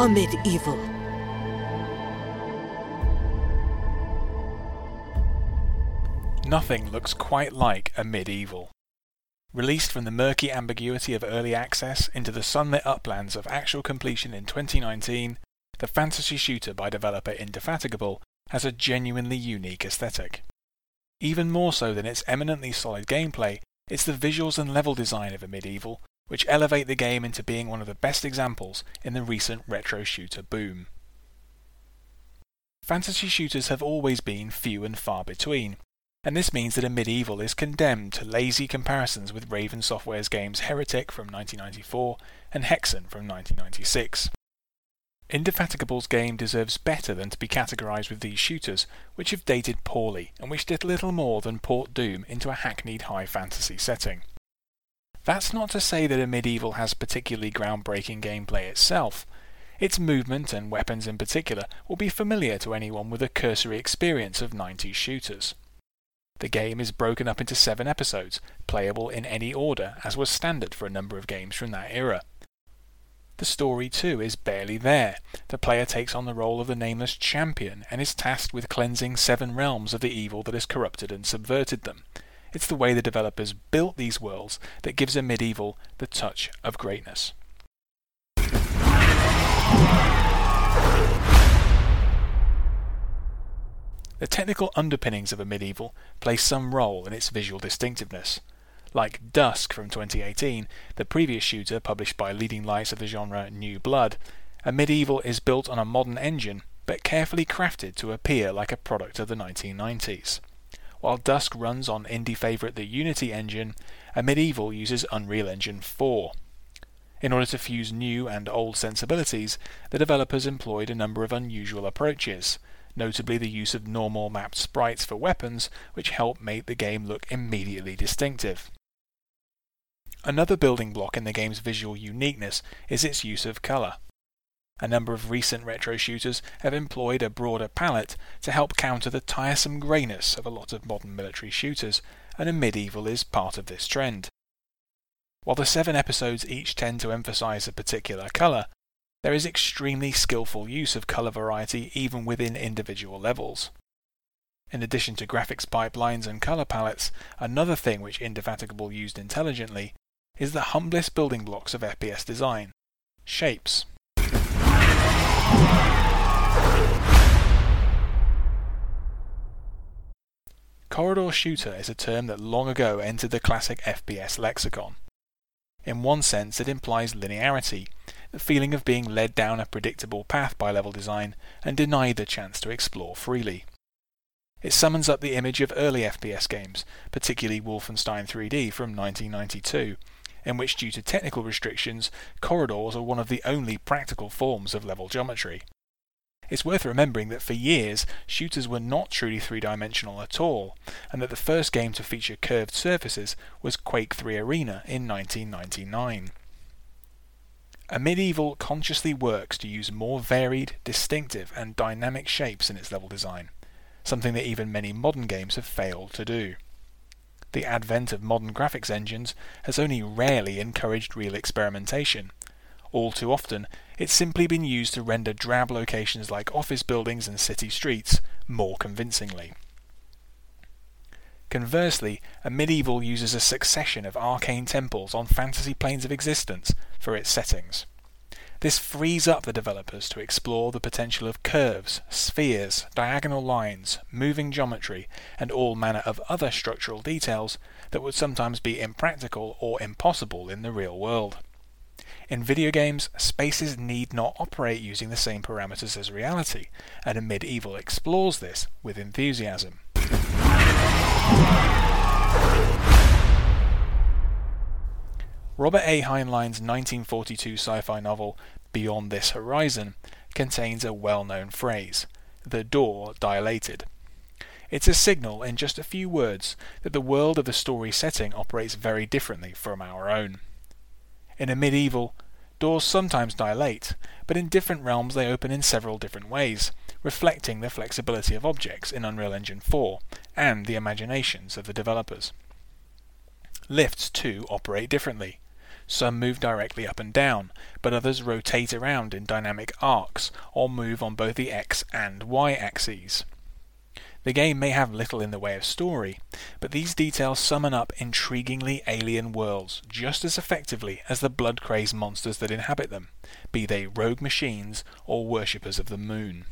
amid evil. Nothing looks quite like Amid Evil. Released from the murky ambiguity of early access into the sunlit uplands of actual completion in 2019, the fantasy shooter by developer Indefatigable has a genuinely unique aesthetic. Even more so than its eminently solid gameplay, it's the visuals and level design of Amid Evil which elevate the game into being one of the best examples in the recent retro shooter boom. Fantasy shooters have always been few and far between, and this means that Amid Evil is condemned to lazy comparisons with Raven Software's games Heretic from 1994 and Hexen from 1996. Indefatigable's game deserves better than to be categorized with these shooters, which have dated poorly and which did little more than port Doom into a hackneyed high fantasy setting. That's not to say that Amid Evil has particularly groundbreaking gameplay itself. Its movement and weapons in particular will be familiar to anyone with a cursory experience of 90s shooters. The game is broken up into seven episodes, playable in any order, as was standard for a number of games from that era. The story, too, is barely there. The player takes on the role of the nameless champion and is tasked with cleansing seven realms of the evil that has corrupted and subverted them. It's the way the developers built these worlds that gives Amid Evil the touch of greatness. The technical underpinnings of Amid Evil play some role in its visual distinctiveness. Like Dusk from 2018, the previous shooter published by leading lights of the genre New Blood, Amid Evil is built on a modern engine but carefully crafted to appear like a product of the 1990s. While Dusk runs on indie favourite the Unity engine, Amid Evil uses Unreal Engine 4. In order to fuse new and old sensibilities, the developers employed a number of unusual approaches, notably the use of normal mapped sprites for weapons, which help make the game look immediately distinctive. Another building block in the game's visual uniqueness is its use of colour. A number of recent retro shooters have employed a broader palette to help counter the tiresome greyness of a lot of modern military shooters, and Amid Evil is part of this trend. While the seven episodes each tend to emphasize a particular colour, there is extremely skillful use of colour variety even within individual levels. In addition to graphics pipelines and colour palettes, another thing which Indefatigable used intelligently is the humblest building blocks of FPS design shapes. Corridor shooter is a term that long ago entered the classic FPS lexicon. In one sense, it implies linearity, the feeling of being led down a predictable path by level design and denied the chance to explore freely. It summons up the image of early FPS games, particularly Wolfenstein 3D from 1992, in which, due to technical restrictions, corridors are one of the only practical forms of level geometry. It's worth remembering that for years, shooters were not truly three dimensional at all, and that the first game to feature curved surfaces was Quake 3 Arena in 1999. Amid Evil consciously works to use more varied, distinctive, and dynamic shapes in its level design, something that even many modern games have failed to do the advent of modern graphics engines has only rarely encouraged real experimentation. All too often, it's simply been used to render drab locations like office buildings and city streets more convincingly. Conversely, Amid Evil uses a succession of arcane temples on fantasy planes of existence for its settings. This frees up the developers to explore the potential of curves, spheres, diagonal lines, moving geometry, and all manner of other structural details that would sometimes be impractical or impossible in the real world. In video games, spaces need not operate using the same parameters as reality, and Amid Evil explores this with enthusiasm. Robert A. Heinlein's 1942 sci-fi novel Beyond This Horizon contains a well-known phrase, the door dilated. It's a signal in just a few words that the world of the story setting operates very differently from our own. In Amid Evil, doors sometimes dilate, but in different realms they open in several different ways, reflecting the flexibility of objects in Unreal Engine 4 and the imaginations of the developers. Lifts too operate differently. Some move directly up and down, but others rotate around in dynamic arcs or move on both the X and Y axes. The game may have little in the way of story, but these details summon up intriguingly alien worlds just as effectively as the blood-crazed monsters that inhabit them, be they rogue machines or worshippers of the moon.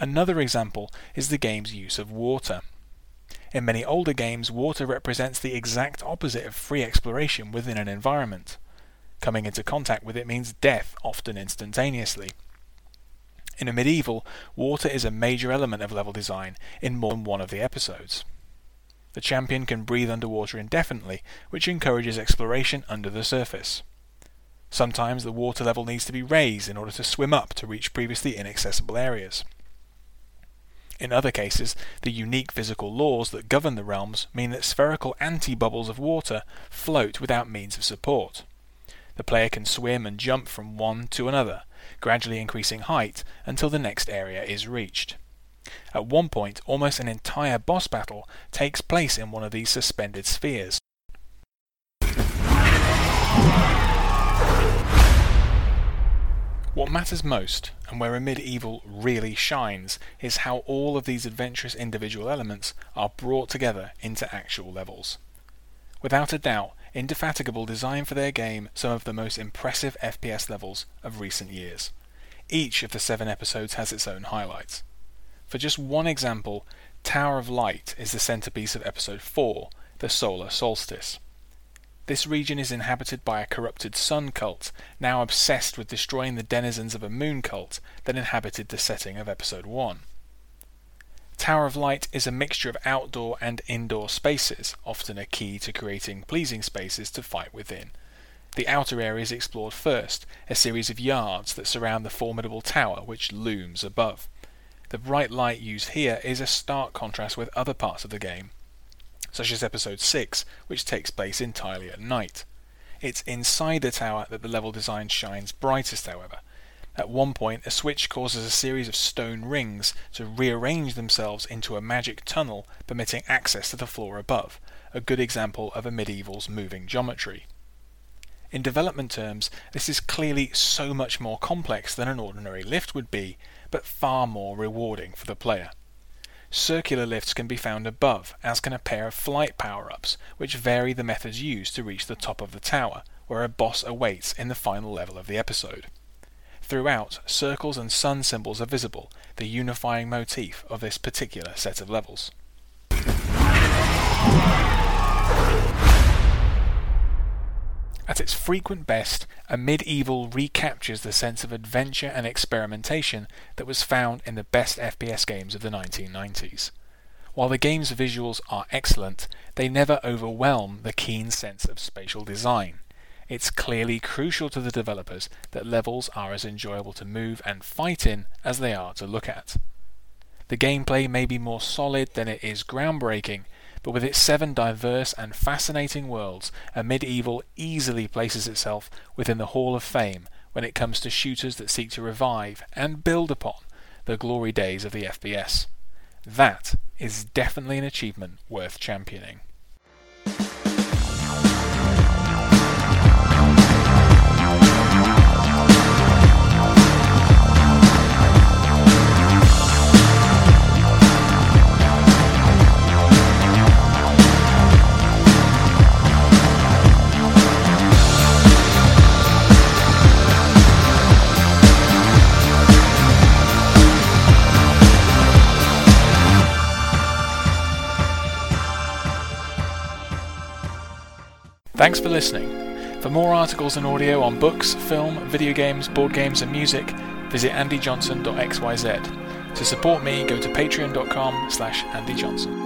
Another example is the game's use of water. In many older games, water represents the exact opposite of free exploration within an environment. Coming into contact with it means death, often instantaneously. In Amid Evil, water is a major element of level design in more than one of the episodes. The champion can breathe underwater indefinitely, which encourages exploration under the surface. Sometimes the water level needs to be raised in order to swim up to reach previously inaccessible areas. In other cases, the unique physical laws that govern the realms mean that spherical anti-bubbles of water float without means of support. The player can swim and jump from one to another, gradually increasing height until the next area is reached. At one point, almost an entire boss battle takes place in one of these suspended spheres. What matters most, and where Amid Evil really shines, is how all of these adventurous individual elements are brought together into actual levels. Without a doubt, Indefatigable design for their game some of the most impressive FPS levels of recent years. Each of the seven episodes has its own highlights. For just one example, Tower of Light is the centerpiece of episode 4, The Solar Solstice. This region is inhabited by a corrupted sun cult, now obsessed with destroying the denizens of a moon cult that inhabited the setting of episode 1. Tower of Light is a mixture of outdoor and indoor spaces, often a key to creating pleasing spaces to fight within. The outer area is explored first, a series of yards that surround the formidable tower which looms above. The bright light used here is a stark contrast with other parts of the game, such as episode 6, which takes place entirely at night. It's inside the tower that the level design shines brightest, however, at one point, a switch causes a series of stone rings to rearrange themselves into a magic tunnel permitting access to the floor above, a good example of Amid Evil's moving geometry. In development terms, this is clearly so much more complex than an ordinary lift would be, but far more rewarding for the player. Circular lifts can be found above, as can a pair of flight power-ups, which vary the methods used to reach the top of the tower, where a boss awaits in the final level of the episode. Throughout, circles and sun symbols are visible, the unifying motif of this particular set of levels. At its frequent best, Amid Evil recaptures the sense of adventure and experimentation that was found in the best FPS games of the 1990s. While the game's visuals are excellent, they never overwhelm the keen sense of spatial design. It's clearly crucial to the developers that levels are as enjoyable to move and fight in as they are to look at. The gameplay may be more solid than it is groundbreaking, but with its seven diverse and fascinating worlds, Amid Evil easily places itself within the Hall of Fame when it comes to shooters that seek to revive and build upon the glory days of the FPS. That is definitely an achievement worth championing. Thanks for listening. For more articles and audio on books, film, video games, board games, and music, visit andyjohnson.xyz. To support me, go to patreon.com slash andyjohnson.